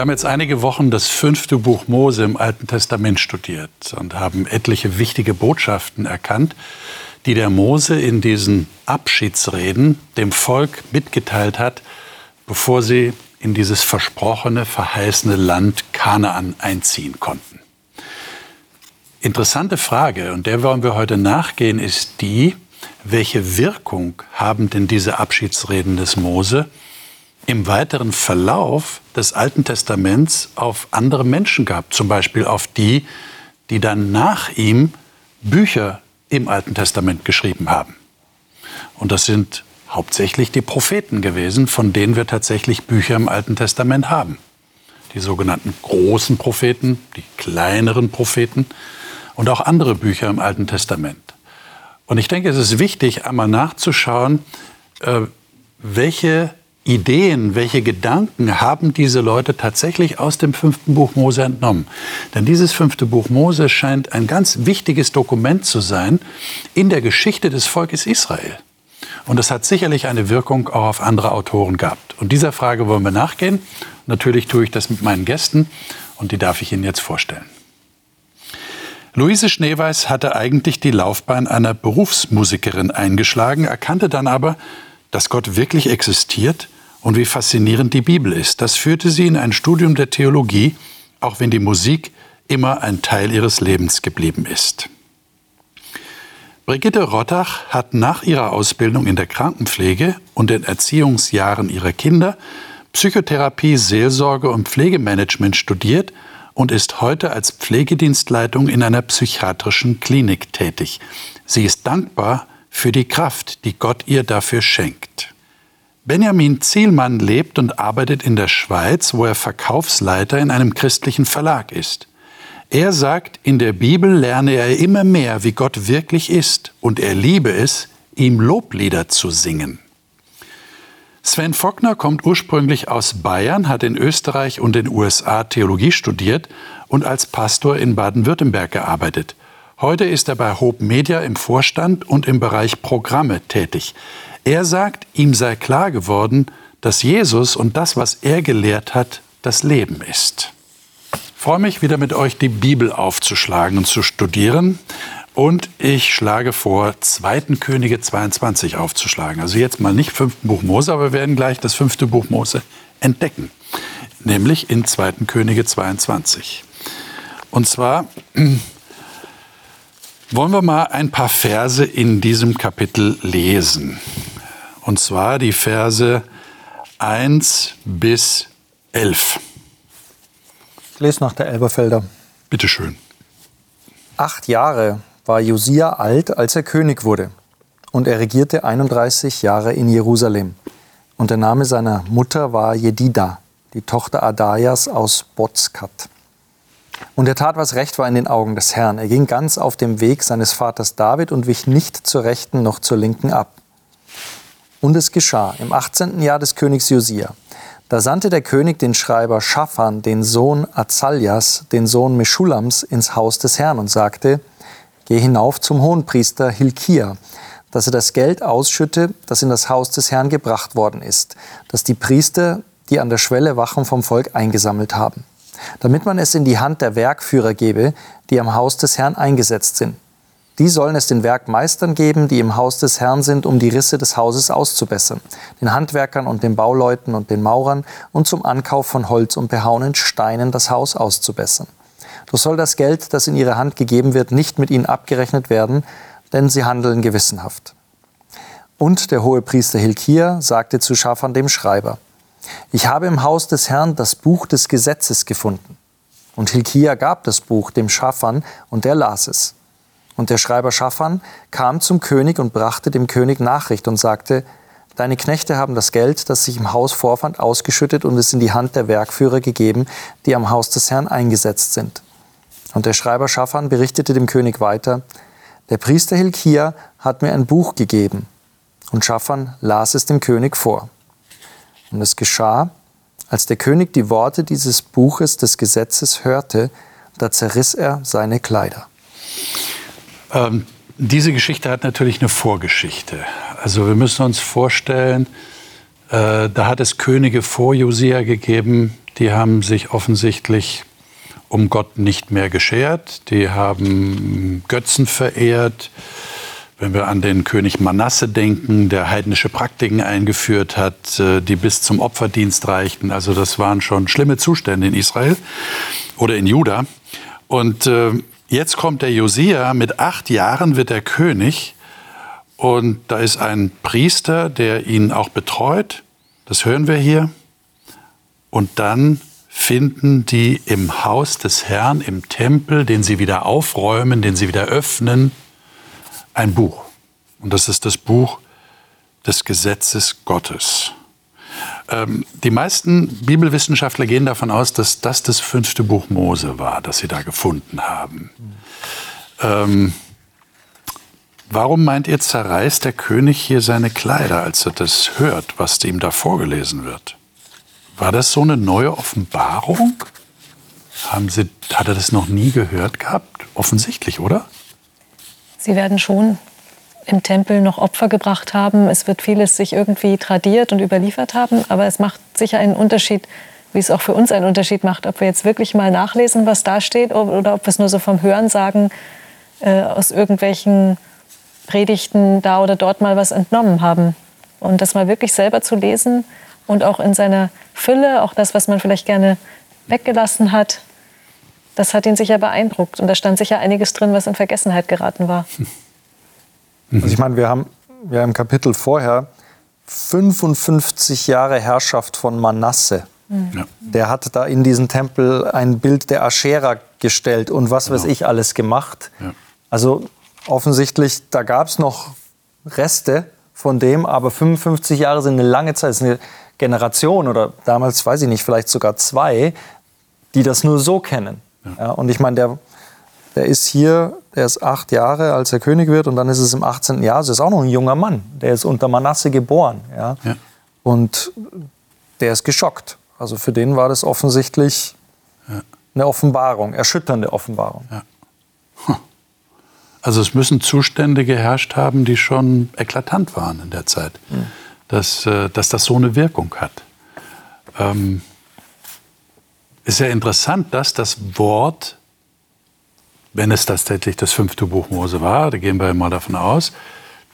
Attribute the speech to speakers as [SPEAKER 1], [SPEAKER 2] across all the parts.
[SPEAKER 1] Wir haben jetzt einige Wochen das fünfte Buch Mose im Alten Testament studiert und haben etliche wichtige Botschaften erkannt, die der Mose in diesen Abschiedsreden dem Volk mitgeteilt hat, bevor sie in dieses versprochene, verheißene Land Kanaan einziehen konnten. Interessante Frage, und der wollen wir heute nachgehen, ist die, welche Wirkung haben denn diese Abschiedsreden des Mose im weiteren Verlauf des Alten Testaments auf andere Menschen gab, zum Beispiel auf die, die dann nach ihm Bücher im Alten Testament geschrieben haben. Und das sind hauptsächlich die Propheten gewesen, von denen wir tatsächlich Bücher im Alten Testament haben. Die sogenannten großen Propheten, die kleineren Propheten und auch andere Bücher im Alten Testament. Und ich denke, es ist wichtig, einmal nachzuschauen, äh, welche Ideen, welche Gedanken haben diese Leute tatsächlich aus dem fünften Buch Mose entnommen? Denn dieses fünfte Buch Mose scheint ein ganz wichtiges Dokument zu sein in der Geschichte des Volkes Israel. Und es hat sicherlich eine Wirkung auch auf andere Autoren gehabt. Und dieser Frage wollen wir nachgehen. Natürlich tue ich das mit meinen Gästen und die darf ich Ihnen jetzt vorstellen. Luise Schneeweiß hatte eigentlich die Laufbahn einer Berufsmusikerin eingeschlagen, erkannte dann aber, dass Gott wirklich existiert und wie faszinierend die Bibel ist. Das führte sie in ein Studium der Theologie, auch wenn die Musik immer ein Teil ihres Lebens geblieben ist. Brigitte Rottach hat nach ihrer Ausbildung in der Krankenpflege und den Erziehungsjahren ihrer Kinder Psychotherapie, Seelsorge und Pflegemanagement studiert und ist heute als Pflegedienstleitung in einer psychiatrischen Klinik tätig. Sie ist dankbar für die Kraft, die Gott ihr dafür schenkt. Benjamin Zielmann lebt und arbeitet in der Schweiz, wo er Verkaufsleiter in einem christlichen Verlag ist. Er sagt, in der Bibel lerne er immer mehr, wie Gott wirklich ist, und er liebe es, ihm Loblieder zu singen. Sven Fockner kommt ursprünglich aus Bayern, hat in Österreich und den USA Theologie studiert und als Pastor in Baden-Württemberg gearbeitet. Heute ist er bei Hope Media im Vorstand und im Bereich Programme tätig. Er sagt, ihm sei klar geworden, dass Jesus und das, was er gelehrt hat, das Leben ist. Ich freue mich wieder mit euch die Bibel aufzuschlagen und zu studieren. Und ich schlage vor, 2. Könige 22 aufzuschlagen. Also jetzt mal nicht 5. Buch Mose, aber wir werden gleich das fünfte Buch Mose entdecken. Nämlich in 2. Könige 22. Und zwar wollen wir mal ein paar Verse in diesem Kapitel lesen. Und zwar die Verse 1 bis 11.
[SPEAKER 2] Ich lese nach der Elberfelder.
[SPEAKER 1] Bitte schön.
[SPEAKER 2] Acht Jahre war Josia alt, als er König wurde. Und er regierte 31 Jahre in Jerusalem. Und der Name seiner Mutter war Jedida, die Tochter Adajas aus Bozkat. Und er tat, was recht war in den Augen des Herrn. Er ging ganz auf dem Weg seines Vaters David und wich nicht zur Rechten noch zur Linken ab. Und es geschah im 18. Jahr des Königs Josia. Da sandte der König den Schreiber Schaffan, den Sohn Azaljas, den Sohn Meschulams, ins Haus des Herrn und sagte, Geh hinauf zum Hohenpriester Hilkia, dass er das Geld ausschütte, das in das Haus des Herrn gebracht worden ist, das die Priester, die an der Schwelle wachen, vom Volk eingesammelt haben damit man es in die Hand der Werkführer gebe, die am Haus des Herrn eingesetzt sind. Die sollen es den Werkmeistern geben, die im Haus des Herrn sind, um die Risse des Hauses auszubessern, den Handwerkern und den Bauleuten und den Maurern und zum Ankauf von Holz und behauenen Steinen das Haus auszubessern. Doch soll das Geld, das in ihre Hand gegeben wird, nicht mit ihnen abgerechnet werden, denn sie handeln gewissenhaft. Und der hohe Priester Hilkia sagte zu Schafan dem Schreiber, ich habe im Haus des Herrn das Buch des Gesetzes gefunden. Und Hilkia gab das Buch dem Schaffan und der las es. Und der Schreiber Schaffan kam zum König und brachte dem König Nachricht und sagte, Deine Knechte haben das Geld, das sich im Haus vorfand, ausgeschüttet und es in die Hand der Werkführer gegeben, die am Haus des Herrn eingesetzt sind. Und der Schreiber Schaffan berichtete dem König weiter, der Priester Hilkia hat mir ein Buch gegeben. Und Schaffan las es dem König vor. Und es geschah, als der König die Worte dieses Buches des Gesetzes hörte, da zerriss er seine Kleider.
[SPEAKER 1] Ähm, diese Geschichte hat natürlich eine Vorgeschichte. Also wir müssen uns vorstellen, äh, da hat es Könige vor Josia gegeben, die haben sich offensichtlich um Gott nicht mehr geschert. Die haben Götzen verehrt. Wenn wir an den König Manasse denken, der heidnische Praktiken eingeführt hat, äh, die bis zum Opferdienst reichten. Also das waren schon schlimme Zustände in Israel oder in Juda. Und äh, jetzt kommt der Josia, mit acht Jahren wird er König. Und da ist ein Priester, der ihn auch betreut. Das hören wir hier. Und dann finden die im Haus des Herrn, im Tempel, den sie wieder aufräumen, den sie wieder öffnen, ein Buch. Und das ist das Buch des Gesetzes Gottes. Ähm, die meisten Bibelwissenschaftler gehen davon aus, dass das das fünfte Buch Mose war, das sie da gefunden haben. Ähm, warum meint ihr, zerreißt der König hier seine Kleider, als er das hört, was ihm da vorgelesen wird? War das so eine neue Offenbarung? Haben Sie, hat er das noch nie gehört gehabt? Offensichtlich, oder?
[SPEAKER 3] Sie werden schon im Tempel noch Opfer gebracht haben. Es wird vieles sich irgendwie tradiert und überliefert haben. Aber es macht sicher einen Unterschied, wie es auch für uns einen Unterschied macht, ob wir jetzt wirklich mal nachlesen, was da steht, oder ob wir es nur so vom Hören sagen, äh, aus irgendwelchen Predigten da oder dort mal was entnommen haben. Und das mal wirklich selber zu lesen und auch in seiner Fülle, auch das, was man vielleicht gerne weggelassen hat, das hat ihn sicher beeindruckt. Und da stand sicher einiges drin, was in Vergessenheit geraten war.
[SPEAKER 2] Also ich meine, wir haben ja im Kapitel vorher 55 Jahre Herrschaft von Manasse. Ja. Der hat da in diesem Tempel ein Bild der Aschera gestellt und was genau. weiß ich alles gemacht. Ja. Also offensichtlich, da gab es noch Reste von dem, aber 55 Jahre sind eine lange Zeit, ist eine Generation oder damals, weiß ich nicht, vielleicht sogar zwei, die das nur so kennen. Ja. ja und ich meine, der, der ist hier, der ist acht Jahre, als er König wird, und dann ist es im 18. Jahr, also ist auch noch ein junger Mann. Der ist unter Manasse geboren. Ja? ja. Und der ist geschockt. Also für den war das offensichtlich eine Offenbarung, erschütternde Offenbarung. Ja.
[SPEAKER 1] Also es müssen Zustände geherrscht haben, die schon eklatant waren in der Zeit, mhm. dass, äh, dass das so eine Wirkung hat. Ähm, ist ja interessant, dass das Wort, wenn es tatsächlich das fünfte Buch Mose war, da gehen wir mal davon aus,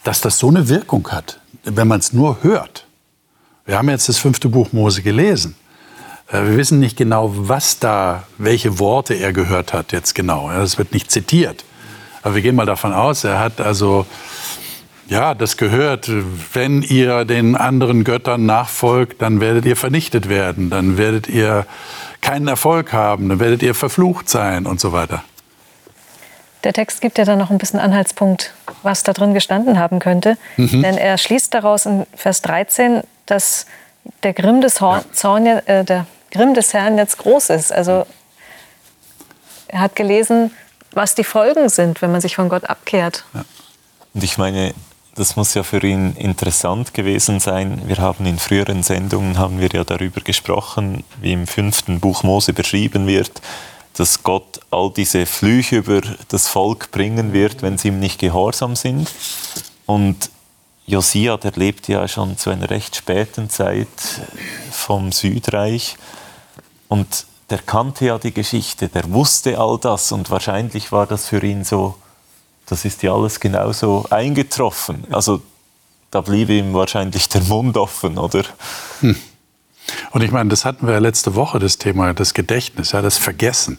[SPEAKER 1] dass das so eine Wirkung hat, wenn man es nur hört. Wir haben jetzt das fünfte Buch Mose gelesen. Äh, wir wissen nicht genau, was da, welche Worte er gehört hat jetzt genau. Das wird nicht zitiert. Aber wir gehen mal davon aus, er hat also ja, das gehört, wenn ihr den anderen Göttern nachfolgt, dann werdet ihr vernichtet werden, dann werdet ihr keinen Erfolg haben, dann werdet ihr verflucht sein und so weiter.
[SPEAKER 3] Der Text gibt ja dann noch ein bisschen Anhaltspunkt, was da drin gestanden haben könnte. Mhm. Denn er schließt daraus in Vers 13, dass der Grimm des, Horn, ja. Zorn, äh, der Grimm des Herrn jetzt groß ist. Also er hat gelesen, was die Folgen sind, wenn man sich von Gott abkehrt. Ja.
[SPEAKER 4] Und ich meine, das muss ja für ihn interessant gewesen sein. Wir haben in früheren Sendungen haben wir ja darüber gesprochen, wie im fünften Buch Mose beschrieben wird, dass Gott all diese Flüche über das Volk bringen wird, wenn sie ihm nicht gehorsam sind. Und Josia, der lebt ja schon zu einer recht späten Zeit vom Südreich und der kannte ja die Geschichte, der wusste all das und wahrscheinlich war das für ihn so das ist ja alles genauso eingetroffen. Also da blieb ihm wahrscheinlich der Mund offen, oder? Hm.
[SPEAKER 1] Und ich meine, das hatten wir ja letzte Woche, das Thema, das Gedächtnis, ja, das Vergessen.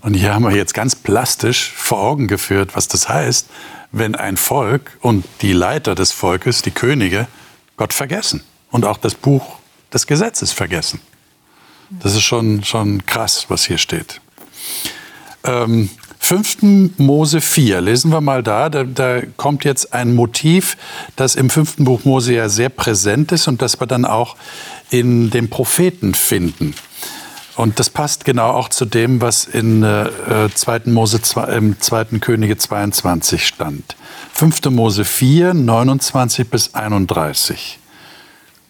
[SPEAKER 1] Und hier haben wir jetzt ganz plastisch vor Augen geführt, was das heißt, wenn ein Volk und die Leiter des Volkes, die Könige, Gott vergessen und auch das Buch des Gesetzes vergessen. Das ist schon, schon krass, was hier steht. Ähm, 5. Mose 4, lesen wir mal da, da, da, kommt jetzt ein Motiv, das im fünften Buch Mose ja sehr präsent ist und das wir dann auch in den Propheten finden. Und das passt genau auch zu dem, was in äh, 2. Mose, im 2. Könige 22 stand. 5. Mose 4, 29 bis 31.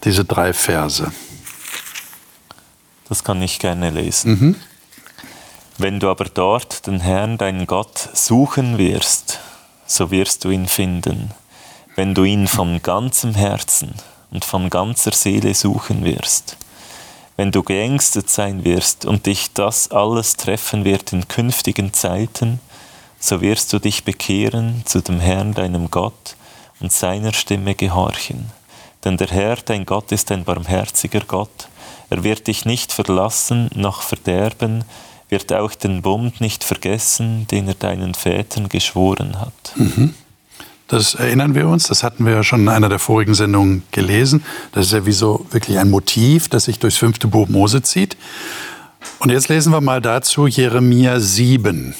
[SPEAKER 1] Diese drei Verse.
[SPEAKER 4] Das kann ich gerne lesen. Mhm. Wenn du aber dort den Herrn, deinen Gott, suchen wirst, so wirst du ihn finden, wenn du ihn von ganzem Herzen und von ganzer Seele suchen wirst. wenn du geängstet sein wirst und dich das alles treffen wird in künftigen Zeiten, so wirst du dich bekehren zu dem Herrn, deinem Gott, und seiner Stimme gehorchen. Denn der Herr, dein Gott, ist ein barmherziger Gott. Er wird dich nicht verlassen noch verderben, wird auch den Bund nicht vergessen, den er deinen Vätern geschworen hat.
[SPEAKER 1] Mhm. Das erinnern wir uns, das hatten wir ja schon in einer der vorigen Sendungen gelesen. Das ist ja wie so wirklich ein Motiv, das sich durchs fünfte Buch Mose zieht. Und jetzt lesen wir mal dazu Jeremia 7,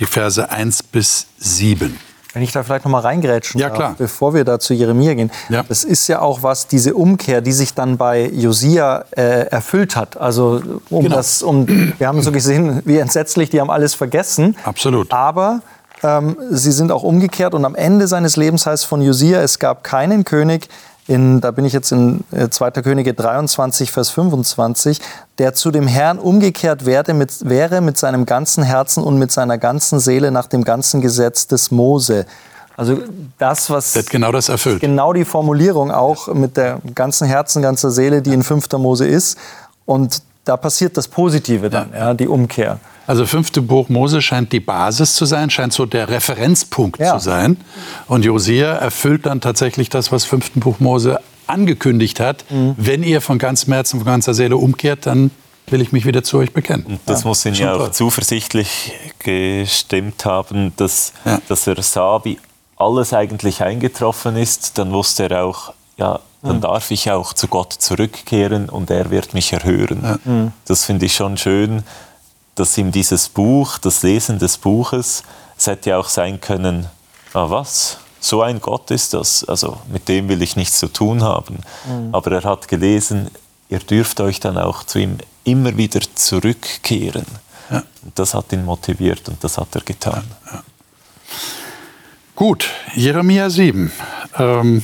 [SPEAKER 1] die Verse 1 bis 7.
[SPEAKER 2] Wenn ich da vielleicht noch mal reingrätschen
[SPEAKER 1] ja, darf,
[SPEAKER 2] bevor wir da zu Jeremia gehen. Ja. Das ist ja auch was, diese Umkehr, die sich dann bei Josia äh, erfüllt hat. Also um genau. das, um, wir haben so gesehen, wie entsetzlich, die haben alles vergessen.
[SPEAKER 1] Absolut.
[SPEAKER 2] Aber ähm, sie sind auch umgekehrt und am Ende seines Lebens heißt von Josia, es gab keinen König, in, da bin ich jetzt in 2. Äh, Könige 23, Vers 25, der zu dem Herrn umgekehrt wäre mit, wäre mit seinem ganzen Herzen und mit seiner ganzen Seele nach dem ganzen Gesetz des Mose. Also das, was...
[SPEAKER 1] Wird genau das erfüllt.
[SPEAKER 2] Genau die Formulierung auch mit der ganzen Herzen, ganzer Seele, die in 5. Mose ist. Und da passiert das Positive dann, ja. ja die Umkehr.
[SPEAKER 1] Also fünfte Buch Mose scheint die Basis zu sein, scheint so der Referenzpunkt ja. zu sein. Und Josia erfüllt dann tatsächlich das, was fünften Buch Mose angekündigt hat. Mhm. Wenn ihr von ganzem Herzen, von ganzer Seele umkehrt, dann will ich mich wieder zu euch bekennen. Und
[SPEAKER 4] das ja, muss ihn ja auch toll. zuversichtlich gestimmt haben, dass, ja. dass er sah, wie alles eigentlich eingetroffen ist. Dann wusste er auch, ja, dann mhm. darf ich auch zu Gott zurückkehren und er wird mich erhören. Ja. Mhm. Das finde ich schon schön, dass ihm dieses Buch, das Lesen des Buches, es hätte ja auch sein können, ah was, so ein Gott ist das, also mit dem will ich nichts zu tun haben. Mhm. Aber er hat gelesen, ihr dürft euch dann auch zu ihm immer wieder zurückkehren. Ja. Das hat ihn motiviert und das hat er getan. Ja, ja.
[SPEAKER 1] Gut, Jeremia 7. Ähm,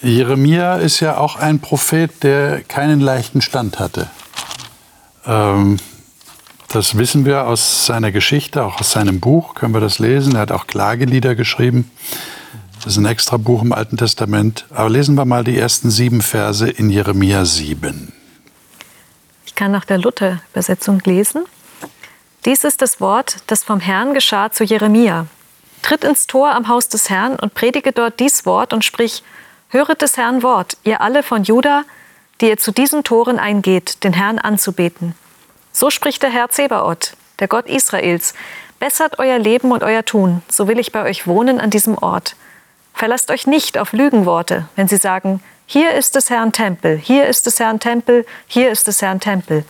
[SPEAKER 1] Jeremia ist ja auch ein Prophet, der keinen leichten Stand hatte. Ähm, das wissen wir aus seiner Geschichte, auch aus seinem Buch können wir das lesen. Er hat auch Klagelieder geschrieben. Das ist ein extra Buch im Alten Testament. Aber lesen wir mal die ersten sieben Verse in Jeremia 7.
[SPEAKER 3] Ich kann nach der Luther-Übersetzung lesen. Dies ist das Wort, das vom Herrn geschah zu Jeremia. Tritt ins Tor am Haus des Herrn und predige dort dies Wort und sprich, höret des Herrn Wort, ihr alle von Juda, die ihr zu diesen Toren eingeht, den Herrn anzubeten. So spricht der Herr Zebaoth, der Gott Israels. Bessert euer Leben und euer Tun, so will ich bei euch wohnen an diesem Ort. Verlasst euch nicht auf Lügenworte, wenn sie sagen, hier ist des Herrn Tempel, hier ist des Herrn Tempel, hier ist des Herrn Tempel.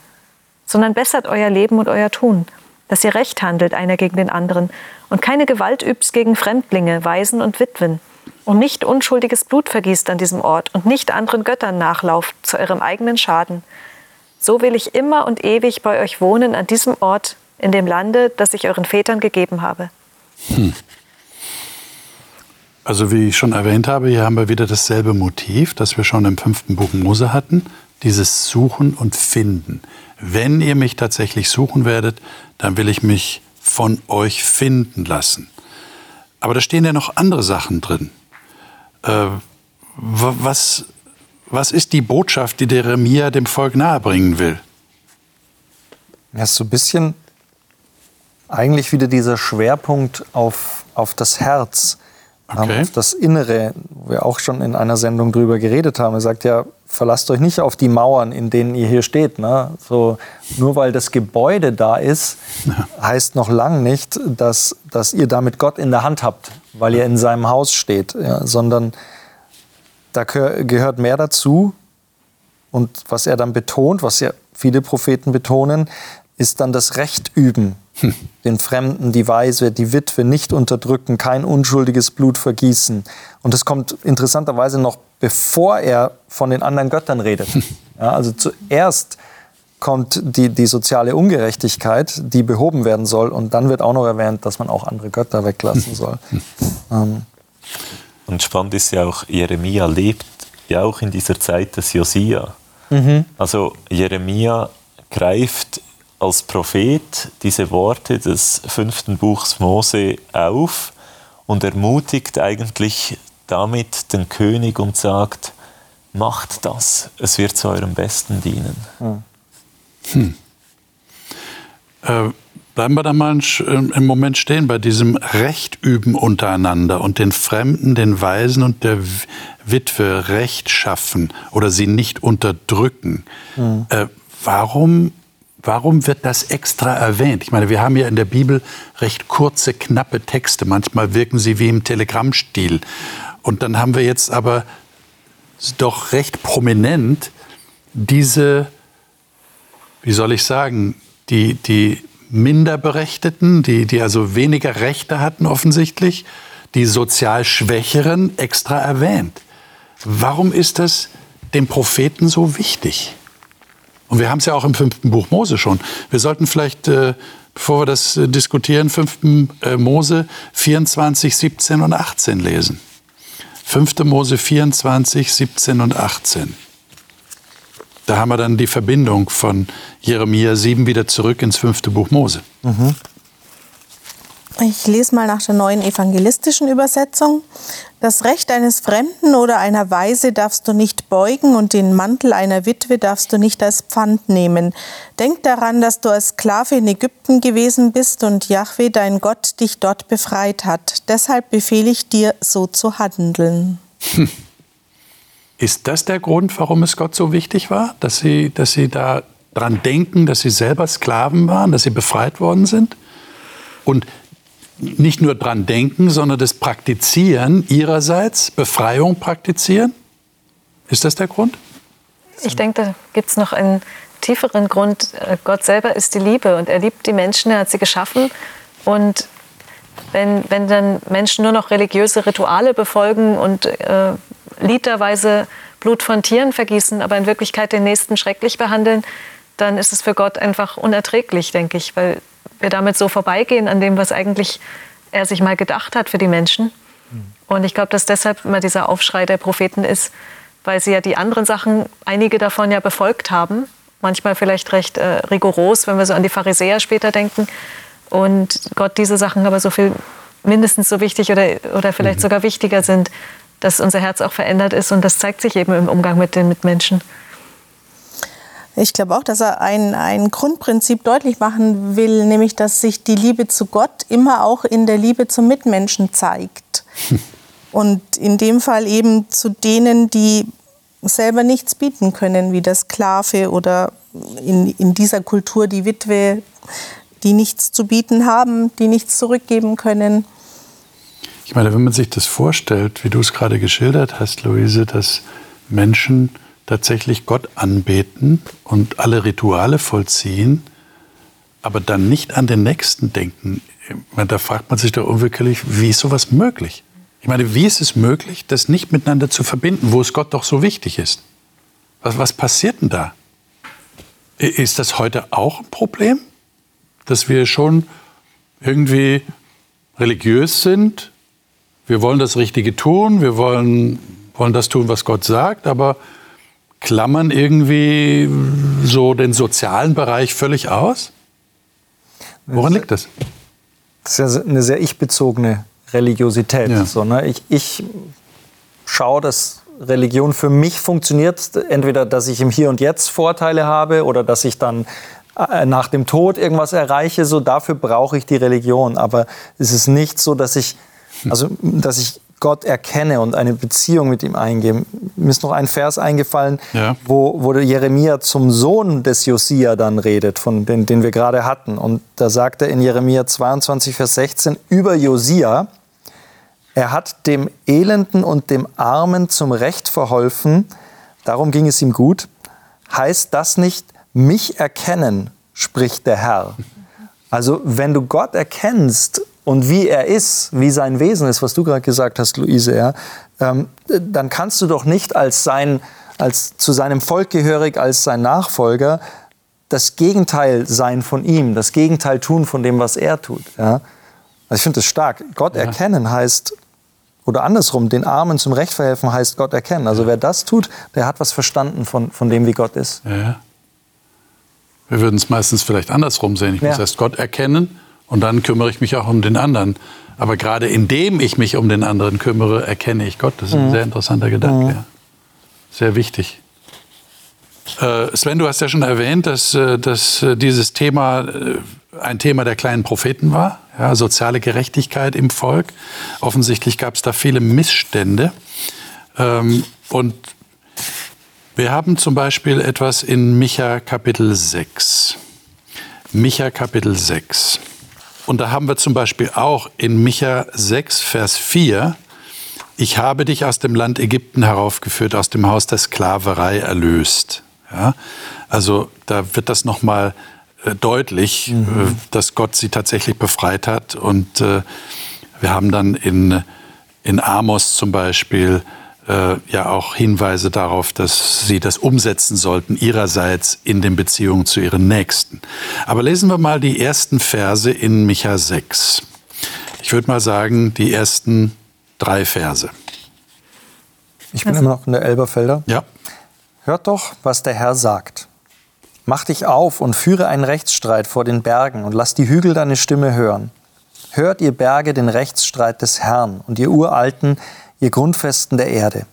[SPEAKER 3] Sondern bessert euer Leben und euer Tun, dass ihr recht handelt einer gegen den anderen und keine Gewalt übt gegen Fremdlinge, Waisen und Witwen und nicht unschuldiges Blut vergießt an diesem Ort und nicht anderen Göttern nachlauft zu eurem eigenen Schaden. So will ich immer und ewig bei euch wohnen an diesem Ort, in dem Lande, das ich euren Vätern gegeben habe. Hm.
[SPEAKER 1] Also wie ich schon erwähnt habe, hier haben wir wieder dasselbe Motiv, das wir schon im fünften Buch Mose hatten, dieses Suchen und Finden. Wenn ihr mich tatsächlich suchen werdet, dann will ich mich von euch finden lassen. Aber da stehen ja noch andere Sachen drin. Äh, was was ist die Botschaft, die der Jeremia dem Volk nahebringen will?
[SPEAKER 2] Ja, ist so ein bisschen eigentlich wieder dieser Schwerpunkt auf, auf das Herz, okay. auf das Innere, wo wir auch schon in einer Sendung drüber geredet haben. Er sagt ja, verlasst euch nicht auf die Mauern, in denen ihr hier steht. Ne? So, nur weil das Gebäude da ist, heißt noch lang nicht, dass, dass ihr damit Gott in der Hand habt, weil ihr in seinem Haus steht, ja? sondern da gehört mehr dazu. Und was er dann betont, was ja viele Propheten betonen, ist dann das Recht üben. Hm. Den Fremden, die Weise, die Witwe nicht unterdrücken, kein unschuldiges Blut vergießen. Und das kommt interessanterweise noch bevor er von den anderen Göttern redet. Hm. Ja, also zuerst kommt die, die soziale Ungerechtigkeit, die behoben werden soll. Und dann wird auch noch erwähnt, dass man auch andere Götter weglassen soll. Hm. Ähm,
[SPEAKER 4] und spannend ist ja auch, Jeremia lebt ja auch in dieser Zeit des Josia. Mhm. Also Jeremia greift als Prophet diese Worte des fünften Buchs Mose auf und ermutigt eigentlich damit den König und sagt, macht das, es wird zu eurem Besten dienen.
[SPEAKER 1] Hm. Äh, bleiben wir da mal im Moment stehen bei diesem Recht üben untereinander und den Fremden, den Weisen und der Witwe Recht schaffen oder sie nicht unterdrücken. Mhm. Äh, warum, warum wird das extra erwähnt? Ich meine, wir haben ja in der Bibel recht kurze, knappe Texte. Manchmal wirken sie wie im Telegrammstil. Und dann haben wir jetzt aber doch recht prominent diese, wie soll ich sagen, die, die Minderberechtigten, die, die also weniger Rechte hatten offensichtlich, die sozial Schwächeren extra erwähnt. Warum ist das dem Propheten so wichtig? Und wir haben es ja auch im fünften Buch Mose schon. Wir sollten vielleicht, äh, bevor wir das äh, diskutieren, fünften äh, Mose 24, 17 und 18 lesen. 5. Mose 24, 17 und 18. Da haben wir dann die Verbindung von Jeremia 7 wieder zurück ins fünfte Buch Mose. Mhm.
[SPEAKER 5] Ich lese mal nach der neuen evangelistischen Übersetzung. Das Recht eines Fremden oder einer Weise darfst du nicht beugen und den Mantel einer Witwe darfst du nicht als Pfand nehmen. Denk daran, dass du als Sklave in Ägypten gewesen bist und Yahweh, dein Gott, dich dort befreit hat. Deshalb befehle ich dir, so zu handeln. Hm.
[SPEAKER 1] Ist das der Grund, warum es Gott so wichtig war, dass Sie, dass Sie da denken, dass Sie selber Sklaven waren, dass Sie befreit worden sind? Und nicht nur dran denken, sondern das Praktizieren Ihrerseits, Befreiung praktizieren? Ist das der Grund?
[SPEAKER 3] Ich denke, da gibt es noch einen tieferen Grund. Gott selber ist die Liebe und er liebt die Menschen, er hat sie geschaffen. Und wenn, wenn dann Menschen nur noch religiöse Rituale befolgen und äh, literweise Blut von Tieren vergießen, aber in Wirklichkeit den Nächsten schrecklich behandeln, dann ist es für Gott einfach unerträglich, denke ich, weil wir damit so vorbeigehen an dem, was eigentlich er sich mal gedacht hat für die Menschen. Und ich glaube, dass deshalb immer dieser Aufschrei der Propheten ist, weil sie ja die anderen Sachen, einige davon ja befolgt haben, manchmal vielleicht recht äh, rigoros, wenn wir so an die Pharisäer später denken. Und Gott diese Sachen aber so viel mindestens so wichtig oder, oder vielleicht mhm. sogar wichtiger sind, dass unser Herz auch verändert ist und das zeigt sich eben im Umgang mit den Mitmenschen.
[SPEAKER 5] Ich glaube auch, dass er ein, ein Grundprinzip deutlich machen will, nämlich dass sich die Liebe zu Gott immer auch in der Liebe zum Mitmenschen zeigt. Und in dem Fall eben zu denen, die selber nichts bieten können, wie der Sklave oder in, in dieser Kultur die Witwe, die nichts zu bieten haben, die nichts zurückgeben können.
[SPEAKER 1] Ich meine, wenn man sich das vorstellt, wie du es gerade geschildert hast, Luise, dass Menschen tatsächlich Gott anbeten und alle Rituale vollziehen, aber dann nicht an den Nächsten denken, meine, da fragt man sich doch unwirklich, wie ist sowas möglich? Ich meine, wie ist es möglich, das nicht miteinander zu verbinden, wo es Gott doch so wichtig ist? Was, was passiert denn da? Ist das heute auch ein Problem, dass wir schon irgendwie religiös sind, wir wollen das Richtige tun, wir wollen, wollen das tun, was Gott sagt, aber klammern irgendwie so den sozialen Bereich völlig aus? Woran liegt das?
[SPEAKER 2] Das ist ja eine sehr ich-bezogene Religiosität. Ja. So, ne? ich, ich schaue, dass Religion für mich funktioniert. Entweder, dass ich im Hier und Jetzt Vorteile habe oder dass ich dann äh, nach dem Tod irgendwas erreiche. So, dafür brauche ich die Religion. Aber es ist nicht so, dass ich also, dass ich Gott erkenne und eine Beziehung mit ihm eingehe. Mir ist noch ein Vers eingefallen, ja. wo, wo Jeremia zum Sohn des Josia dann redet, von den, den wir gerade hatten. Und da sagt er in Jeremia 22, Vers 16 über Josia, er hat dem Elenden und dem Armen zum Recht verholfen, darum ging es ihm gut. Heißt das nicht, mich erkennen, spricht der Herr. Also wenn du Gott erkennst und wie er ist, wie sein Wesen ist, was du gerade gesagt hast, Luise, ja, ähm, dann kannst du doch nicht als, sein, als zu seinem Volk gehörig, als sein Nachfolger das Gegenteil sein von ihm, das Gegenteil tun von dem, was er tut. Ja? Also ich finde das stark. Gott ja. erkennen heißt, oder andersrum, den Armen zum Recht verhelfen heißt Gott erkennen. Also wer das tut, der hat was verstanden von, von dem, wie Gott ist.
[SPEAKER 1] Ja. Wir würden es meistens vielleicht andersrum sehen. Ich muss erst Gott erkennen und dann kümmere ich mich auch um den anderen. Aber gerade indem ich mich um den anderen kümmere, erkenne ich Gott. Das ist ein mhm. sehr interessanter Gedanke. Mhm. sehr wichtig. Äh, Sven, du hast ja schon erwähnt, dass, äh, dass äh, dieses Thema ein Thema der kleinen Propheten war, ja, soziale Gerechtigkeit im Volk. Offensichtlich gab es da viele Missstände. Ähm, und wir haben zum Beispiel etwas in Micha Kapitel 6. Micha Kapitel 6. Und da haben wir zum Beispiel auch in Micha 6, Vers 4, ich habe dich aus dem Land Ägypten heraufgeführt, aus dem Haus der Sklaverei erlöst. Ja? Also da wird das nochmal äh, deutlich, mhm. Äh, dass Gott sie tatsächlich befreit hat. Und äh, wir haben dann in, in Amos zum Beispiel äh, ja auch Hinweise darauf, dass sie das umsetzen sollten ihrerseits in den Beziehungen zu ihren Nächsten. Aber lesen wir mal die ersten Verse in Micha 6. Ich würde mal sagen, die ersten drei Verse.
[SPEAKER 2] Ich bin immer noch in der Elberfelder.
[SPEAKER 1] Ja.
[SPEAKER 2] Hört doch, was der Herr sagt. Mach dich auf und führe einen Rechtsstreit vor den Bergen und lass die Hügel deine Stimme hören. Hört ihr Berge den Rechtsstreit des Herrn und ihr Uralten ihr Grundfesten der Erde.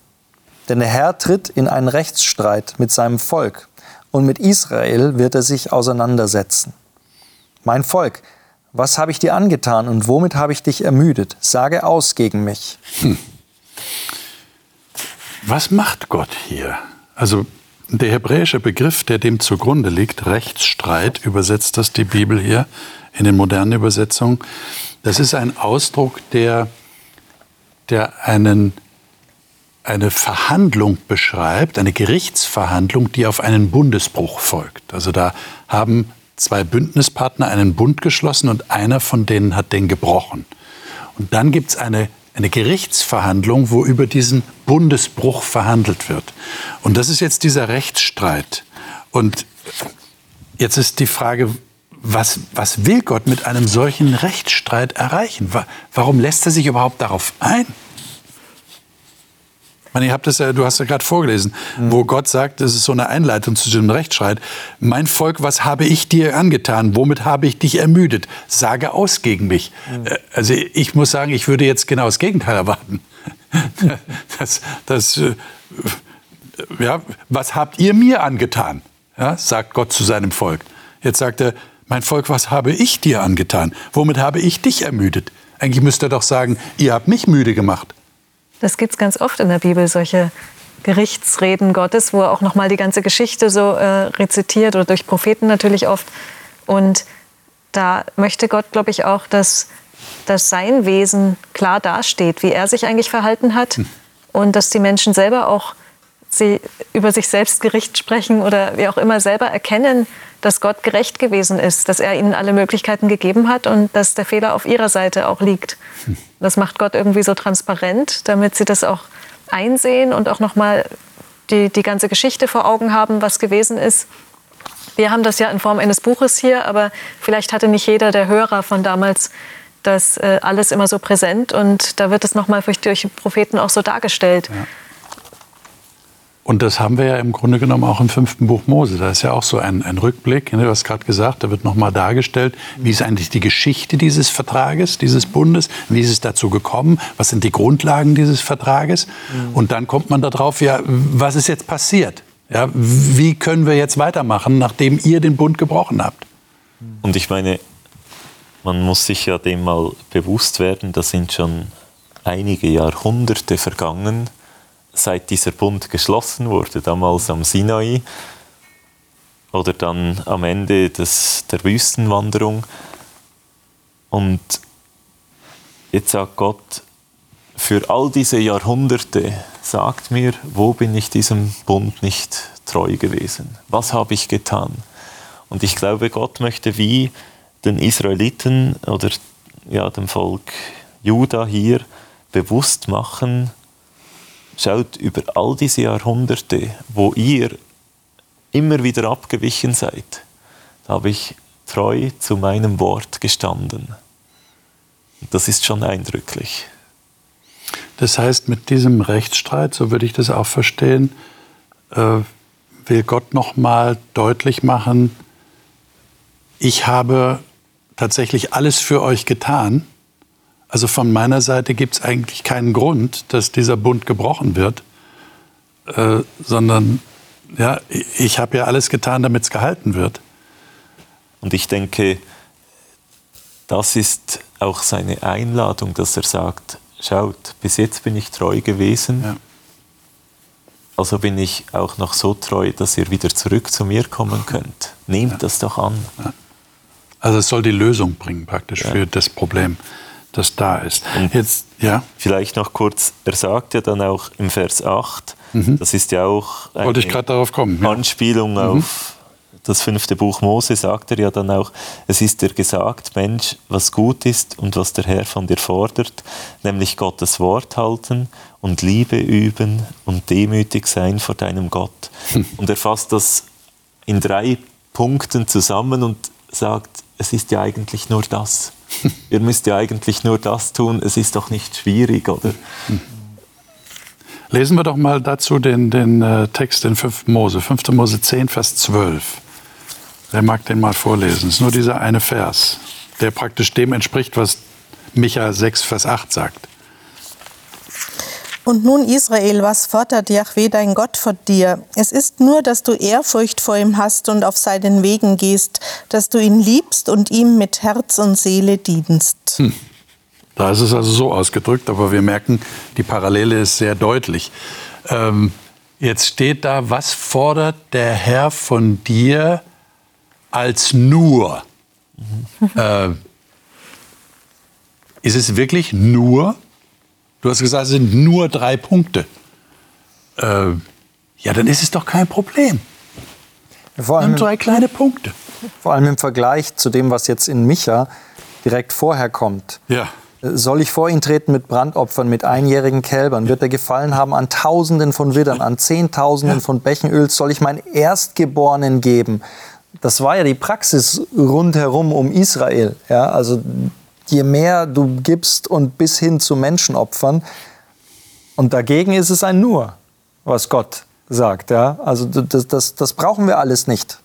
[SPEAKER 2] Denn der Herr tritt in einen Rechtsstreit mit seinem Volk und mit Israel wird er sich auseinandersetzen. Mein Volk, was habe ich dir angetan und womit habe ich dich ermüdet? Sage aus gegen mich. Hm.
[SPEAKER 1] Was macht Gott hier? Also der hebräische Begriff, der dem zugrunde liegt, Rechtsstreit, übersetzt das die Bibel hier in den modernen Übersetzungen, das ist ein Ausdruck, der, der einen, eine Verhandlung beschreibt, eine Gerichtsverhandlung, die auf einen Bundesbruch folgt. Also da haben zwei Bündnispartner einen Bund geschlossen und einer von denen hat den gebrochen. Und dann gibt es eine eine Gerichtsverhandlung, wo über diesen Bundesbruch verhandelt wird. Und das ist jetzt dieser Rechtsstreit. Und jetzt ist die Frage, was, was will Gott mit einem solchen Rechtsstreit erreichen? Warum lässt er sich überhaupt darauf ein? ihr habt das ja, du hast ja gerade vorgelesen, mhm. wo Gott sagt, das ist so eine Einleitung zu diesem Rechtsstreit. Mein Volk, was habe ich dir angetan? Womit habe ich dich ermüdet? Sage aus gegen mich. Mhm. Also ich muss sagen, ich würde jetzt genau das Gegenteil erwarten. das, das, äh, ja, was habt ihr mir angetan? Ja, sagt Gott zu seinem Volk. Jetzt sagt er, mein Volk, was habe ich dir angetan? Womit habe ich dich ermüdet? Eigentlich müsste er doch sagen, ihr habt mich müde gemacht.
[SPEAKER 3] Das gibt es ganz oft in der Bibel, solche Gerichtsreden Gottes, wo er auch nochmal die ganze Geschichte so äh, rezitiert oder durch Propheten natürlich oft. Und da möchte Gott, glaube ich, auch, dass, dass sein Wesen klar dasteht, wie er sich eigentlich verhalten hat hm. und dass die Menschen selber auch sie über sich selbst Gericht sprechen oder wie auch immer selber erkennen, dass Gott gerecht gewesen ist, dass er ihnen alle Möglichkeiten gegeben hat und dass der Fehler auf ihrer Seite auch liegt. Das macht Gott irgendwie so transparent, damit sie das auch einsehen und auch nochmal die, die ganze Geschichte vor Augen haben, was gewesen ist. Wir haben das ja in Form eines Buches hier, aber vielleicht hatte nicht jeder der Hörer von damals das äh, alles immer so präsent und da wird es nochmal durch Propheten auch so dargestellt. Ja.
[SPEAKER 1] Und das haben wir ja im Grunde genommen auch im fünften Buch Mose. Da ist ja auch so ein, ein Rückblick. Ne, du hast gerade gesagt, da wird nochmal dargestellt, wie ist eigentlich die Geschichte dieses Vertrages, dieses Bundes, wie ist es dazu gekommen, was sind die Grundlagen dieses Vertrages. Mhm. Und dann kommt man darauf, ja, was ist jetzt passiert? Ja, wie können wir jetzt weitermachen, nachdem ihr den Bund gebrochen habt?
[SPEAKER 4] Und ich meine, man muss sich ja dem mal bewusst werden, da sind schon einige Jahrhunderte vergangen seit dieser Bund geschlossen wurde, damals am Sinai oder dann am Ende des, der Wüstenwanderung. Und jetzt sagt Gott, für all diese Jahrhunderte, sagt mir, wo bin ich diesem Bund nicht treu gewesen? Was habe ich getan? Und ich glaube, Gott möchte wie den Israeliten oder ja, dem Volk Juda hier bewusst machen, Schaut über all diese Jahrhunderte, wo ihr immer wieder abgewichen seid, habe ich treu zu meinem Wort gestanden. Das ist schon eindrücklich.
[SPEAKER 1] Das heißt, mit diesem Rechtsstreit, so würde ich das auch verstehen, äh, will Gott nochmal deutlich machen, ich habe tatsächlich alles für euch getan also von meiner Seite gibt es eigentlich keinen Grund, dass dieser Bund gebrochen wird. äh, sondern ja, ich habe ja alles getan, damit es gehalten wird.
[SPEAKER 4] Und ich denke, das ist auch seine Einladung, dass er sagt, schaut, bis jetzt bin ich treu gewesen, ja. also bin ich auch noch so treu, dass ihr wieder zurück zu mir kommen könnt. Nehmt ja. das doch an. Ja.
[SPEAKER 1] Also es soll die Lösung bringen praktisch für das Problem, das da ist.
[SPEAKER 4] Und Jetzt, ja. Vielleicht noch kurz, er sagt ja dann auch im Vers 8, mhm. das ist ja auch
[SPEAKER 1] eine Wollte ich darauf kommen,
[SPEAKER 4] Anspielung mhm. auf das fünfte Buch Mose sagt er ja dann auch, es ist dir gesagt, Mensch, was gut ist und was der Herr von dir fordert, nämlich Gottes Wort halten und Liebe üben und demütig sein vor deinem Gott. Hm. Und er fasst das in drei Punkten zusammen und sagt, es ist ja eigentlich nur das. Ihr müsst ja eigentlich nur das tun, es ist doch nicht schwierig, oder?
[SPEAKER 1] Lesen wir doch mal dazu den, den äh, Text in 5. Mose, 5. Mose 10, Vers 12. Wer mag den mal vorlesen? Es ist nur dieser eine Vers, der praktisch dem entspricht, was Micha 6, Vers 8 sagt.
[SPEAKER 5] Und nun, Israel, was fordert Yahweh dein Gott von dir? Es ist nur, dass du Ehrfurcht vor ihm hast und auf seinen Wegen gehst, dass du ihn liebst und ihm mit Herz und Seele dienst. Hm.
[SPEAKER 1] Da ist es also so ausgedrückt, aber wir merken, die Parallele ist sehr deutlich. Ähm, jetzt steht da, was fordert der Herr von dir? als nur. äh, ist es wirklich nur? Du hast gesagt, es sind nur drei Punkte. Äh, ja, dann ist es doch kein Problem.
[SPEAKER 2] Vor allem drei kleine Punkte. Vor allem im Vergleich zu dem, was jetzt in Micha direkt vorher kommt.
[SPEAKER 1] Ja.
[SPEAKER 2] Soll ich vor ihn treten mit Brandopfern, mit einjährigen Kälbern? Wird er gefallen haben an Tausenden von Widdern, an Zehntausenden ja. von Bechenöls? Soll ich meinen Erstgeborenen geben? das war ja die Praxis rundherum um Israel. Ja? Also je mehr du gibst und bis hin zu Menschenopfern. Und dagegen ist es ein Nur, was Gott sagt. Ja? Also das, das, das brauchen wir alles nicht.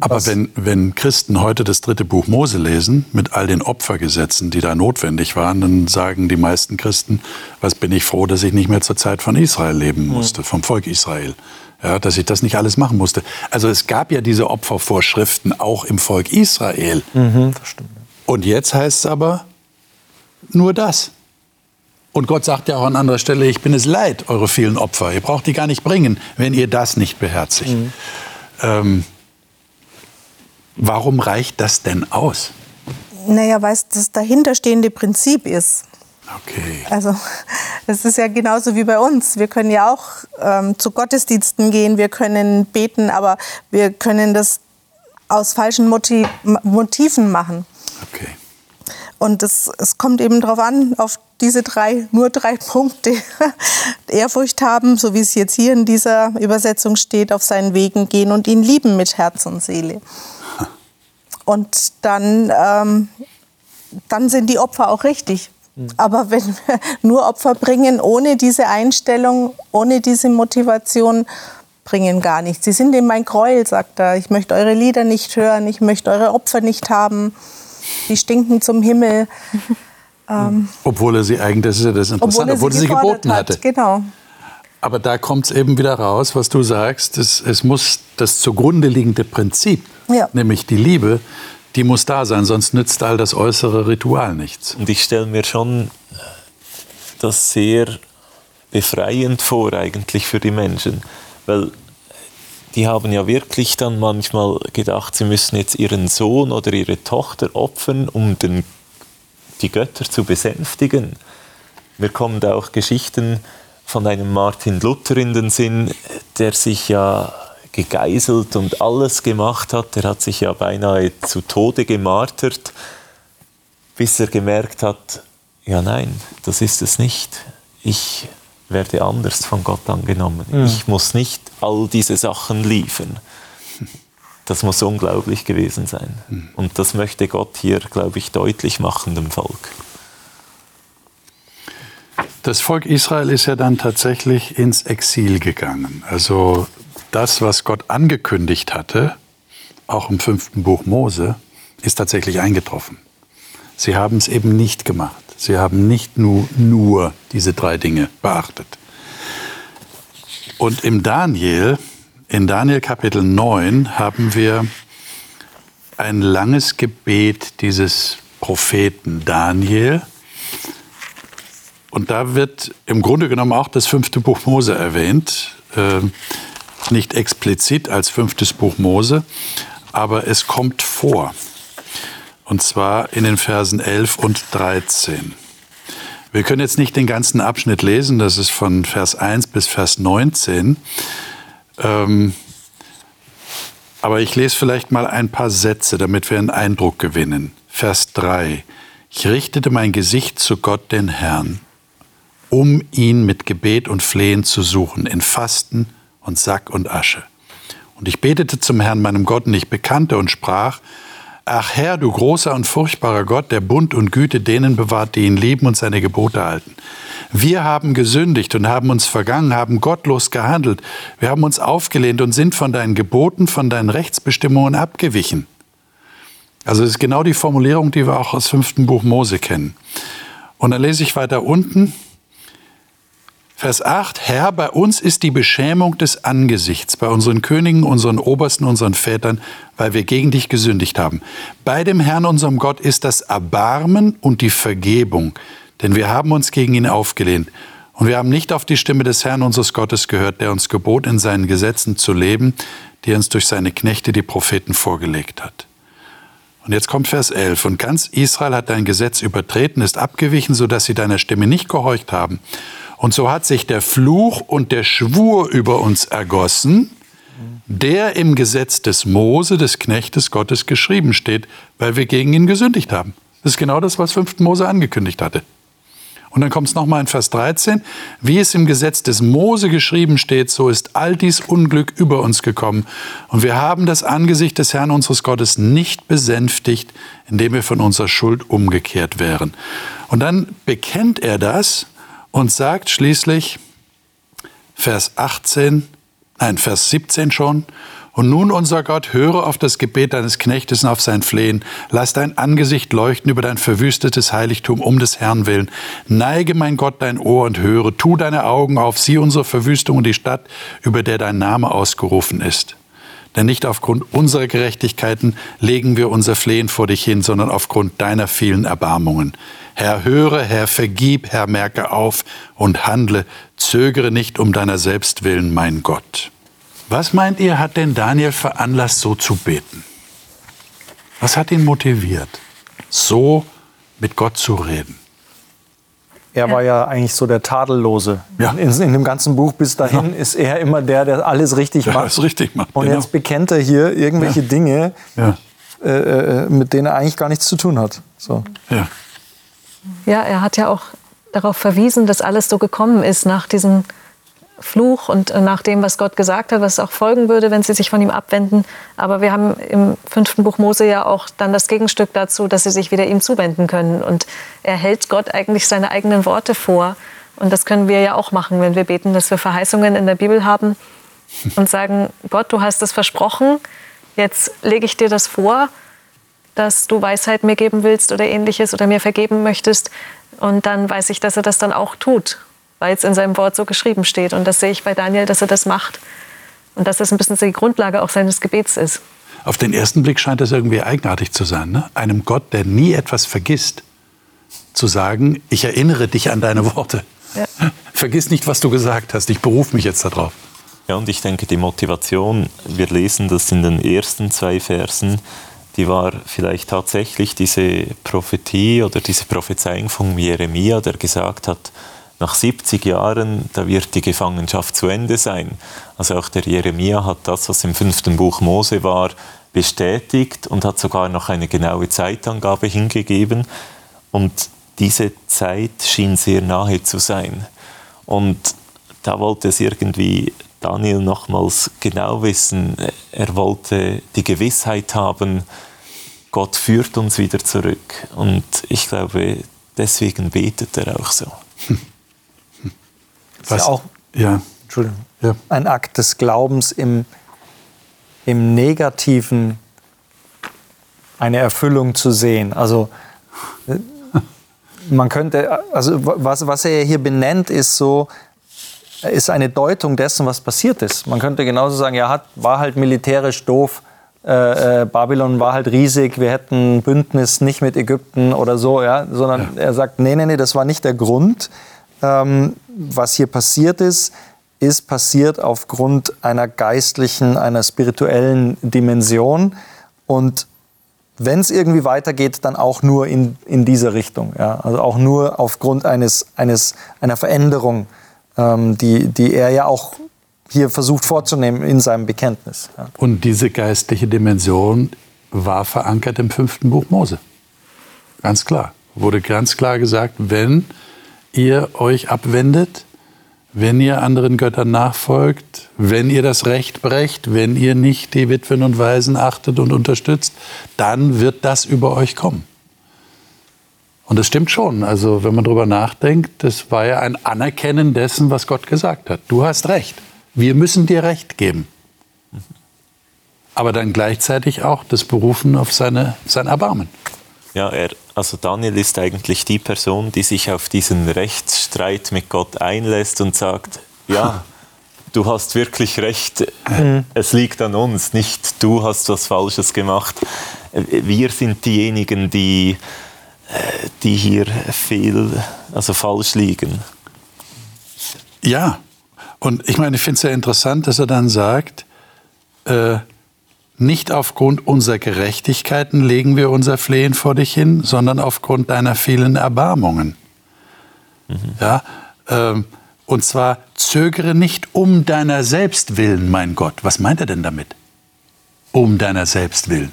[SPEAKER 1] Aber wenn, wenn Christen heute das dritte Buch Mose lesen, mit all den Opfergesetzen, die da notwendig waren, dann sagen die meisten Christen, was bin ich froh, dass ich nicht mehr zur Zeit von Israel leben musste, vom Volk Israel ja, dass ich das nicht alles machen musste. Also es gab ja diese Opfervorschriften auch im Volk Israel. Mhm, das stimmt. Und jetzt heißt es aber nur das. Und Gott sagt ja auch an anderer Stelle, ich bin es leid, eure vielen Opfer. Ihr braucht die gar nicht bringen, wenn ihr das nicht beherzigt. Mhm. Ähm, warum reicht das denn aus?
[SPEAKER 5] Naja, weil es das dahinterstehende Prinzip ist.
[SPEAKER 1] Okay.
[SPEAKER 5] Also das ist ja genauso wie bei uns. Wir können ja auch ähm, zu Gottesdiensten gehen, wir können beten, aber wir können das aus falschen Motiv Motiven machen.
[SPEAKER 1] Okay.
[SPEAKER 5] Und es, es kommt eben darauf an, auf diese drei, nur drei Punkte. Ehrfurcht haben, so wie es jetzt hier in dieser Übersetzung steht, auf seinen Wegen gehen und ihn lieben mit Herz und Seele. Und dann, ähm, dann sind die Opfer auch richtig. Aber wenn wir nur Opfer bringen, ohne diese Einstellung, ohne diese Motivation, bringen gar nichts. Sie sind eben mein Gräuel, sagt er. Ich möchte eure Lieder nicht hören, ich möchte eure Opfer nicht haben. Die stinken zum Himmel.
[SPEAKER 1] Ähm, obwohl er sie eigentlich, das ist ja das Interessante, obwohl, obwohl er sie, geboten hat. hatte.
[SPEAKER 5] Genau.
[SPEAKER 1] Aber da kommt es eben wieder raus, was du sagst. Es, es muss das zugrunde liegende Prinzip, ja. nämlich die Liebe, die muss da sein, sonst nützt all das äußere Ritual nichts.
[SPEAKER 4] Und ich stelle mir schon das sehr befreiend vor eigentlich für die Menschen, weil die haben ja wirklich dann manchmal gedacht, sie müssen jetzt ihren Sohn oder ihre Tochter opfern, um den, die Götter zu besänftigen. Mir kommen da auch Geschichten von einem Martin Luther in den Sinn, der sich ja gegeißelt und alles gemacht hat. Er hat sich ja beinahe zu Tode gemartert, bis er gemerkt hat, ja nein, das ist es nicht. Ich werde anders von Gott angenommen. Mhm. Ich muss nicht all diese Sachen liefern. Das muss unglaublich gewesen sein. Mhm. Und das möchte Gott hier, glaube ich, deutlich machen dem Volk.
[SPEAKER 1] Das Volk Israel ist ja dann tatsächlich ins Exil gegangen. Also das, was Gott angekündigt hatte, auch im fünften Buch Mose, ist tatsächlich eingetroffen. Sie haben es eben nicht gemacht. Sie haben nicht nur, nur diese drei Dinge beachtet. und im Daniel, in Daniel Kapitel 9, haben wir ein langes Gebet dieses Propheten Daniel. Und da wird im Grunde genommen auch das fünfte Buch Mose erwähnt. Äh, nicht explizit als fünftes Buch Mose, aber es kommt vor. Und zwar in den Versen 11 und 13. Wir können jetzt nicht den ganzen Abschnitt lesen, das ist von Vers 1 bis Vers 19. Ähm, aber ich lese vielleicht mal ein paar Sätze, damit wir einen Eindruck gewinnen. Vers 3. Ich richtete mein Gesicht zu Gott, den Herrn, um ihn mit Gebet und Flehen zu suchen, in Fasten und Sack und Asche. Und ich betete zum Herrn, meinem Gott, und ich bekannte und sprach, Ach Herr, du großer und furchtbarer Gott, der Bund und Güte denen bewahrt, die ihn lieben und seine Gebote halten. Wir haben gesündigt und haben uns vergangen, haben gottlos gehandelt. Wir haben uns aufgelehnt und sind von deinen Geboten, von deinen Rechtsbestimmungen abgewichen. Also das ist genau die Formulierung, die wir auch aus fünften Buch Mose kennen. Und dann lese ich weiter unten, Vers 8, Herr, bei uns ist die Beschämung des Angesichts, bei unseren Königen, unseren Obersten, unseren Vätern, weil wir gegen dich gesündigt haben. Bei dem Herrn, unserem Gott, ist das Erbarmen und die Vergebung, denn wir haben uns gegen ihn aufgelehnt. Und wir haben nicht auf die Stimme des Herrn unseres Gottes gehört, der uns gebot, in seinen Gesetzen zu leben, die er uns durch seine Knechte, die Propheten, vorgelegt hat. Und jetzt kommt Vers 11. Und ganz Israel hat dein Gesetz übertreten, ist abgewichen, sodass sie deiner Stimme nicht gehorcht haben. Und so hat sich der Fluch und der Schwur über uns ergossen, der im Gesetz des Mose, des Knechtes Gottes, geschrieben steht, weil wir gegen ihn gesündigt haben. Das ist genau das, was 5. Mose angekündigt hatte. Und dann kommt es nochmal in Vers 13. Wie es im Gesetz des Mose geschrieben steht, so ist all dies Unglück über uns gekommen. Und wir haben das Angesicht des Herrn unseres Gottes nicht besänftigt, indem wir von unserer Schuld umgekehrt wären. Und dann bekennt er das und sagt schließlich, Vers 18, nein, Vers 17 schon, und nun, unser Gott, höre auf das Gebet deines Knechtes und auf sein Flehen. Lass dein Angesicht leuchten über dein verwüstetes Heiligtum um des Herrn willen. Neige, mein Gott, dein Ohr und höre. Tu deine Augen auf, sieh unsere Verwüstung und die Stadt, über der dein Name ausgerufen ist. Denn nicht aufgrund unserer Gerechtigkeiten legen wir unser Flehen vor dich hin, sondern aufgrund deiner vielen Erbarmungen. Herr, höre, Herr, vergib, Herr, merke auf und handle, zögere nicht um deiner selbst willen, mein Gott. Was meint ihr, hat denn Daniel veranlasst, so zu beten? Was hat ihn motiviert, so mit Gott zu reden?
[SPEAKER 2] Er war ja eigentlich so der Tadellose.
[SPEAKER 1] Ja.
[SPEAKER 2] In, in dem ganzen Buch bis dahin ja. ist er immer der, der alles richtig macht.
[SPEAKER 1] alles richtig macht.
[SPEAKER 2] Und
[SPEAKER 1] genau.
[SPEAKER 2] jetzt bekennt er hier irgendwelche
[SPEAKER 1] Ja.
[SPEAKER 2] Dinge,
[SPEAKER 1] Ja.
[SPEAKER 2] äh, äh, mit denen er eigentlich gar nichts zu tun hat. So.
[SPEAKER 1] Ja.
[SPEAKER 3] Ja, er hat ja auch darauf verwiesen, dass alles so gekommen ist nach diesem Fluch und nach dem, was Gott gesagt hat, was auch folgen würde, wenn sie sich von ihm abwenden. Aber wir haben im fünften Buch Mose ja auch dann das Gegenstück dazu, dass sie sich wieder ihm zuwenden können. Und er hält Gott eigentlich seine eigenen Worte vor. Und das können wir ja auch machen, wenn wir beten, dass wir Verheißungen in der Bibel haben und sagen, Gott, du hast es versprochen, jetzt lege ich dir das vor, dass du Weisheit mir geben willst oder ähnliches oder mir vergeben möchtest. Und dann weiß ich, dass er das dann auch tut, weil es in seinem Wort so geschrieben steht. Und das sehe ich bei Daniel, dass er das macht. Und dass das ein bisschen die Grundlage auch seines Gebets ist.
[SPEAKER 1] Auf den ersten Blick scheint das irgendwie eigenartig zu sein. Ne? Einem Gott, der nie etwas vergisst, zu sagen, ich erinnere dich an deine Worte.
[SPEAKER 3] Ja.
[SPEAKER 1] Vergiss nicht, was du gesagt hast. Ich berufe mich jetzt darauf.
[SPEAKER 4] Ja, und ich denke, die Motivation, wir lesen das in den ersten zwei Versen, die war vielleicht tatsächlich diese Prophetie oder diese Prophezeiung von Jeremia, der gesagt hat, nach 70 Jahren, da wird die Gefangenschaft zu Ende sein. Also auch der Jeremia hat das, was im fünften Buch Mose war, bestätigt und hat sogar noch eine genaue Zeitangabe hingegeben. Und diese Zeit schien sehr nahe zu sein. Und da wollte es irgendwie Daniel nochmals genau wissen. Er wollte die Gewissheit haben, Gott führt uns wieder zurück. Und ich glaube, deswegen betet er auch so.
[SPEAKER 2] Das ist ja auch
[SPEAKER 1] Ja.
[SPEAKER 2] Entschuldigung,
[SPEAKER 1] Ja.
[SPEAKER 2] ein Akt des Glaubens im, im Negativen eine Erfüllung zu sehen. Also äh, man könnte, also was, was er hier benennt, ist so, ist eine Deutung dessen, was passiert ist. Man könnte genauso sagen, ja, hat, war halt militärisch doof. Äh, äh, Babylon war halt riesig, wir hätten Bündnis nicht mit Ägypten oder so, ja, sondern ja. er sagt, nee, nee, nee, das war nicht der Grund. Ähm, was hier passiert ist, ist passiert aufgrund einer geistlichen, einer spirituellen Dimension und wenn es irgendwie weitergeht, dann auch nur in, in diese Richtung. Ja? Also auch nur aufgrund eines, eines, einer Veränderung, ähm, die, die er ja auch hier versucht vorzunehmen in seinem Bekenntnis. Ja.
[SPEAKER 1] Und diese geistliche Dimension war verankert im fünften Buch Mose. Ganz klar. Wurde ganz klar gesagt, wenn ihr euch abwendet, wenn ihr anderen Göttern nachfolgt, wenn ihr das Recht brecht, wenn ihr nicht die Witwen und Waisen achtet und unterstützt, dann wird das über euch kommen. Und das stimmt schon. Also wenn man darüber nachdenkt, das war ja ein Anerkennen dessen, was Gott gesagt hat. Du hast recht. Wir müssen dir Recht geben. Aber dann gleichzeitig auch das Berufen auf seine, sein Erbarmen.
[SPEAKER 4] Ja, er, also Daniel ist eigentlich die Person, die sich auf diesen Rechtsstreit mit Gott einlässt und sagt, ja, du hast wirklich recht, mhm. es liegt an uns, nicht du hast was Falsches gemacht. Wir sind diejenigen, die, äh, die hier viel, also falsch liegen.
[SPEAKER 1] Ja, und ich meine, ich finde es sehr interessant, dass er dann sagt, äh, nicht aufgrund unserer Gerechtigkeiten legen wir unser Flehen vor dich hin, sondern aufgrund deiner vielen Erbarmungen. Mhm. Ja, ähm, und zwar zögere nicht um deiner selbst willen, mein Gott. Was meint er denn damit? Um deiner selbst willen.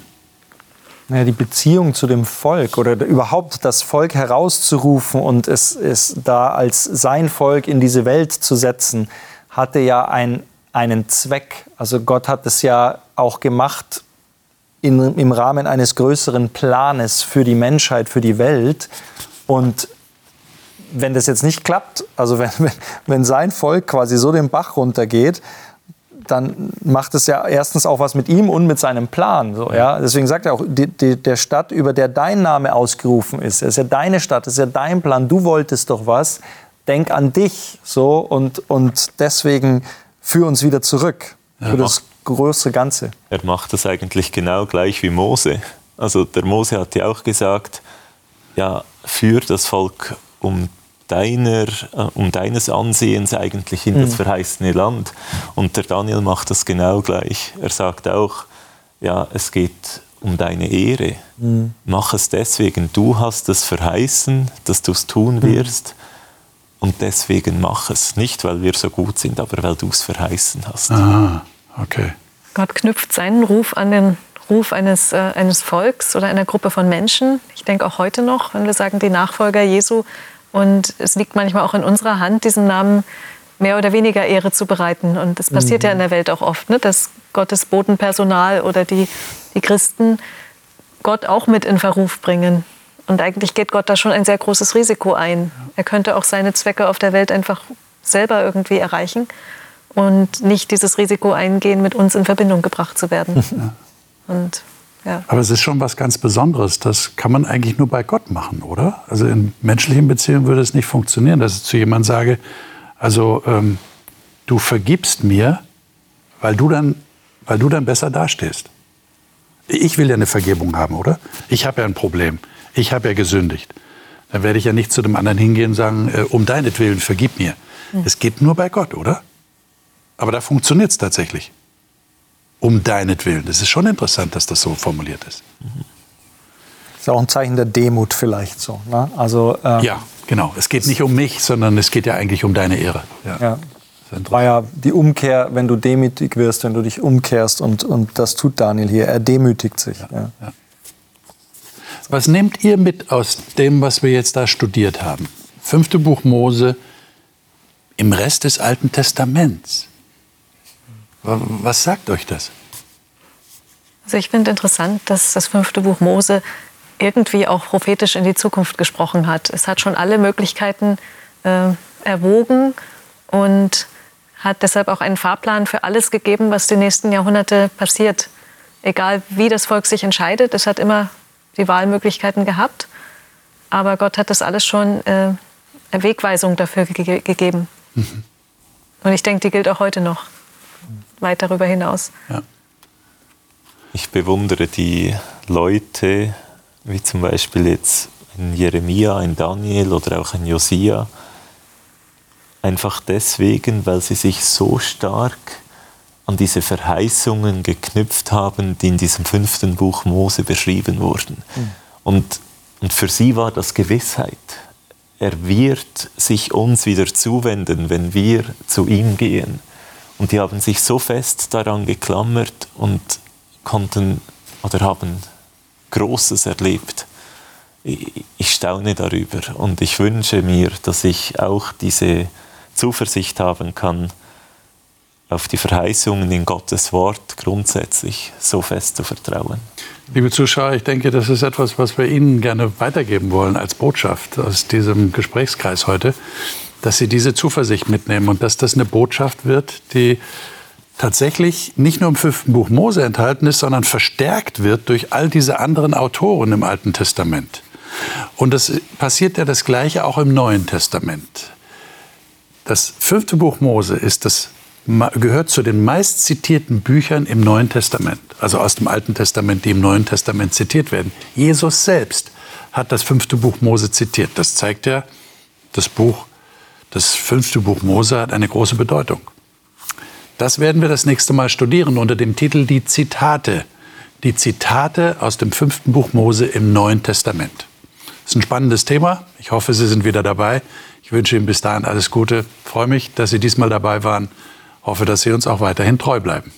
[SPEAKER 2] Naja, die Beziehung zu dem Volk oder überhaupt das Volk herauszurufen und es, es da als sein Volk in diese Welt zu setzen, hatte ja ein, einen Zweck. Also Gott hat es ja auch gemacht in, im Rahmen eines größeren Planes für die Menschheit, für die Welt. Und wenn das jetzt nicht klappt, also wenn, wenn, wenn sein Volk quasi so den Bach runtergeht, dann macht es ja erstens auch was mit ihm und mit seinem Plan. So, ja? Deswegen sagt er auch, die, die, der Stadt, über der dein Name ausgerufen ist, ist ja deine Stadt, ist ja dein Plan, du wolltest doch was, denk an dich. So, und, und deswegen führ uns wieder zurück für das große Ganze.
[SPEAKER 4] Er macht das eigentlich genau gleich wie Mose. Also der Mose hat ja auch gesagt, ja, führ das Volk um deiner, äh, um deines Ansehens eigentlich in mhm. das verheißene Land. Und der Daniel macht das genau gleich. Er sagt auch, ja, es geht um deine Ehre. Mhm. Mach es deswegen. Du hast es verheißen, dass du es tun mhm. wirst. Mhm. Und deswegen mach es. Nicht, weil wir so gut sind, aber weil du es verheißen hast.
[SPEAKER 1] Aha. Okay.
[SPEAKER 3] Gott knüpft seinen Ruf an den Ruf eines, äh, eines Volks oder einer Gruppe von Menschen. Ich denke auch heute noch, wenn wir sagen, die Nachfolger Jesu. Und es liegt manchmal auch in unserer Hand, diesem Namen mehr oder weniger Ehre zu bereiten. Und das passiert mhm. ja in der Welt auch oft, ne? dass Gottes Bodenpersonal oder die, die Christen Gott auch mit in Verruf bringen. Und eigentlich geht Gott da schon ein sehr großes Risiko ein. Er könnte auch seine Zwecke auf der Welt einfach selber irgendwie erreichen und nicht dieses Risiko eingehen, mit uns in Verbindung gebracht zu werden.
[SPEAKER 1] Und, ja. Aber es ist schon was ganz Besonderes. Das kann man eigentlich nur bei Gott machen, oder? Also in menschlichen Beziehungen würde es nicht funktionieren, dass ich zu jemandem sage, also ähm, du vergibst mir, weil du, dann, weil du dann besser dastehst. Ich will ja eine Vergebung haben, oder? Ich habe ja ein Problem. Ich habe ja gesündigt. Dann werde ich ja nicht zu dem anderen hingehen und sagen, äh, um deinetwillen vergib mir. Mhm. Es geht nur bei Gott, oder? Aber da funktioniert es tatsächlich. Um deinetwillen. Das ist schon interessant, dass das so formuliert ist.
[SPEAKER 2] Das ist auch ein Zeichen der Demut vielleicht so. Ne? Also,
[SPEAKER 1] ähm, ja, genau. Es geht nicht um mich, sondern es geht ja eigentlich um deine Ehre.
[SPEAKER 2] Ja. ja. War ja die Umkehr, wenn du demütig wirst, wenn du dich umkehrst. Und, und das tut Daniel hier. Er demütigt sich. Ja. Ja.
[SPEAKER 1] Was nehmt ihr mit aus dem, was wir jetzt da studiert haben? Fünfte Buch Mose, im Rest des Alten Testaments. Was sagt euch das?
[SPEAKER 3] Also ich finde interessant, dass das fünfte Buch Mose irgendwie auch prophetisch in die Zukunft gesprochen hat. Es hat schon alle Möglichkeiten äh, erwogen und hat deshalb auch einen Fahrplan für alles gegeben, was die nächsten Jahrhunderte passiert. Egal wie das Volk sich entscheidet, es hat immer die Wahlmöglichkeiten gehabt, aber Gott hat das alles schon äh, Wegweisung dafür ge gegeben. Mhm. Und ich denke, die gilt auch heute noch, weit darüber hinaus.
[SPEAKER 1] Ja.
[SPEAKER 4] Ich bewundere die Leute, wie zum Beispiel jetzt ein Jeremia, ein Daniel oder auch ein Josia, einfach deswegen, weil sie sich so stark an diese Verheißungen geknüpft haben, die in diesem fünften Buch Mose beschrieben wurden. Mhm. Und, und für sie war das Gewissheit. Er wird sich uns wieder zuwenden, wenn wir zu ihm gehen. Und die haben sich so fest daran geklammert und konnten oder haben Großes erlebt. Ich staune darüber und ich wünsche mir, dass ich auch diese Zuversicht haben kann, auf die Verheißungen in Gottes Wort grundsätzlich so fest zu vertrauen.
[SPEAKER 1] Liebe Zuschauer, ich denke, das ist etwas, was wir Ihnen gerne weitergeben wollen als Botschaft aus diesem Gesprächskreis heute, dass Sie diese Zuversicht mitnehmen und dass das eine Botschaft wird, die tatsächlich nicht nur im fünften Buch Mose enthalten ist, sondern verstärkt wird durch all diese anderen Autoren im Alten Testament. Und es passiert ja das Gleiche auch im Neuen Testament. Das fünfte Buch Mose ist das gehört zu den meist zitierten Büchern im Neuen Testament, also aus dem Alten Testament, die im Neuen Testament zitiert werden. Jesus selbst hat das fünfte Buch Mose zitiert. Das zeigt ja, das Buch, das fünfte Buch Mose hat eine große Bedeutung. Das werden wir das nächste Mal studieren unter dem Titel Die Zitate. Die Zitate aus dem fünften Buch Mose im Neuen Testament. Das ist ein spannendes Thema. Ich hoffe, Sie sind wieder dabei. Ich wünsche Ihnen bis dahin alles Gute. Ich freue mich, dass Sie diesmal dabei waren hoffe, dass Sie uns auch weiterhin treu bleiben.